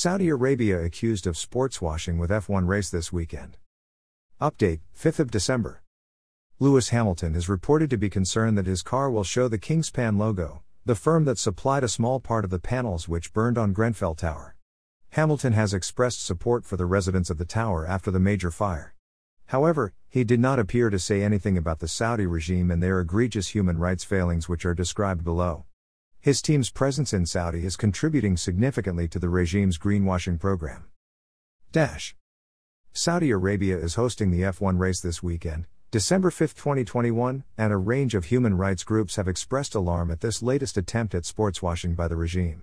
Saudi Arabia accused of sports washing with F1 race this weekend. Update 5th of December. Lewis Hamilton is reported to be concerned that his car will show the Kingspan logo, the firm that supplied a small part of the panels which burned on Grenfell Tower. Hamilton has expressed support for the residents of the tower after the major fire. However, he did not appear to say anything about the Saudi regime and their egregious human rights failings, which are described below. His team's presence in Saudi is contributing significantly to the regime's greenwashing program. Dash. Saudi Arabia is hosting the F1 race this weekend, December 5, 2021, and a range of human rights groups have expressed alarm at this latest attempt at sports washing by the regime.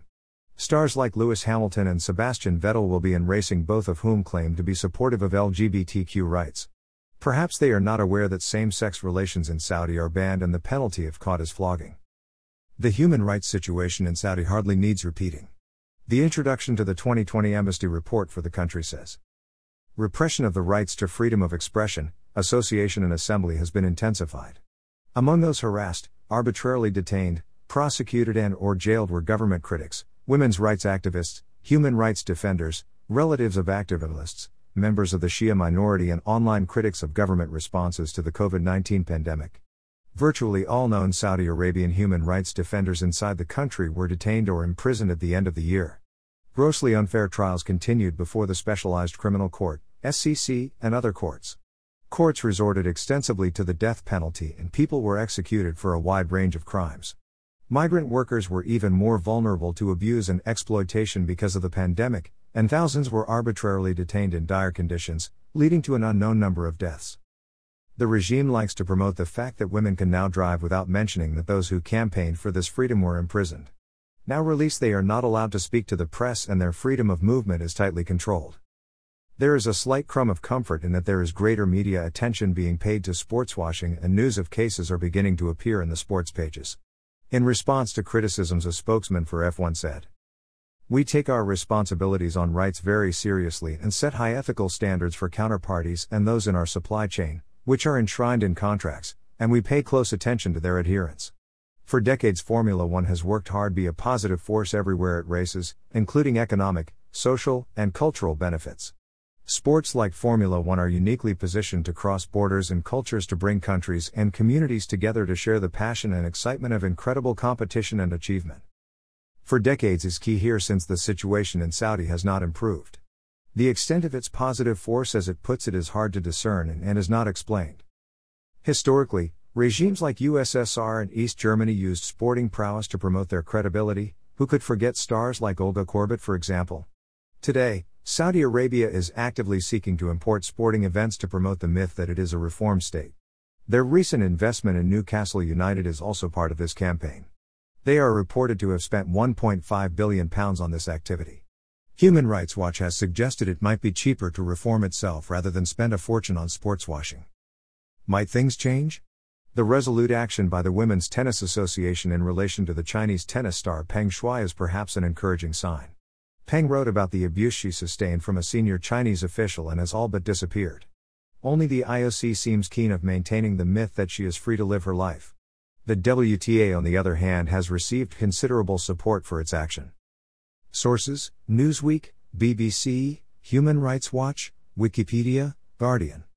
Stars like Lewis Hamilton and Sebastian Vettel will be in racing, both of whom claim to be supportive of LGBTQ rights. Perhaps they are not aware that same sex relations in Saudi are banned and the penalty if caught is flogging. The human rights situation in Saudi hardly needs repeating. The introduction to the 2020 Amnesty Report for the country says Repression of the rights to freedom of expression, association, and assembly has been intensified. Among those harassed, arbitrarily detained, prosecuted, and or jailed were government critics, women's rights activists, human rights defenders, relatives of activists, members of the Shia minority, and online critics of government responses to the COVID 19 pandemic. Virtually all known Saudi Arabian human rights defenders inside the country were detained or imprisoned at the end of the year. Grossly unfair trials continued before the Specialized Criminal Court, SCC, and other courts. Courts resorted extensively to the death penalty and people were executed for a wide range of crimes. Migrant workers were even more vulnerable to abuse and exploitation because of the pandemic, and thousands were arbitrarily detained in dire conditions, leading to an unknown number of deaths. The regime likes to promote the fact that women can now drive without mentioning that those who campaigned for this freedom were imprisoned. Now released, they are not allowed to speak to the press, and their freedom of movement is tightly controlled. There is a slight crumb of comfort in that there is greater media attention being paid to sports washing, and news of cases are beginning to appear in the sports pages. In response to criticisms, a spokesman for F1 said, We take our responsibilities on rights very seriously and set high ethical standards for counterparties and those in our supply chain, which are enshrined in contracts, and we pay close attention to their adherence. For decades, Formula One has worked hard to be a positive force everywhere it races, including economic, social, and cultural benefits. Sports like Formula One are uniquely positioned to cross borders and cultures to bring countries and communities together to share the passion and excitement of incredible competition and achievement. For decades is key here since the situation in Saudi has not improved. The extent of its positive force, as it puts it, is hard to discern and, and is not explained. Historically, regimes like USSR and East Germany used sporting prowess to promote their credibility. Who could forget stars like Olga Korbut, for example? Today, Saudi Arabia is actively seeking to import sporting events to promote the myth that it is a reform state. Their recent investment in Newcastle United is also part of this campaign. They are reported to have spent 1.5 billion pounds on this activity. Human Rights Watch has suggested it might be cheaper to reform itself rather than spend a fortune on sports washing. Might things change? The resolute action by the Women's Tennis Association in relation to the Chinese tennis star Peng Shuai is perhaps an encouraging sign. Peng wrote about the abuse she sustained from a senior Chinese official and has all but disappeared. Only the IOC seems keen of maintaining the myth that she is free to live her life. The WTA, on the other hand, has received considerable support for its action. Sources Newsweek, BBC, Human Rights Watch, Wikipedia, Guardian.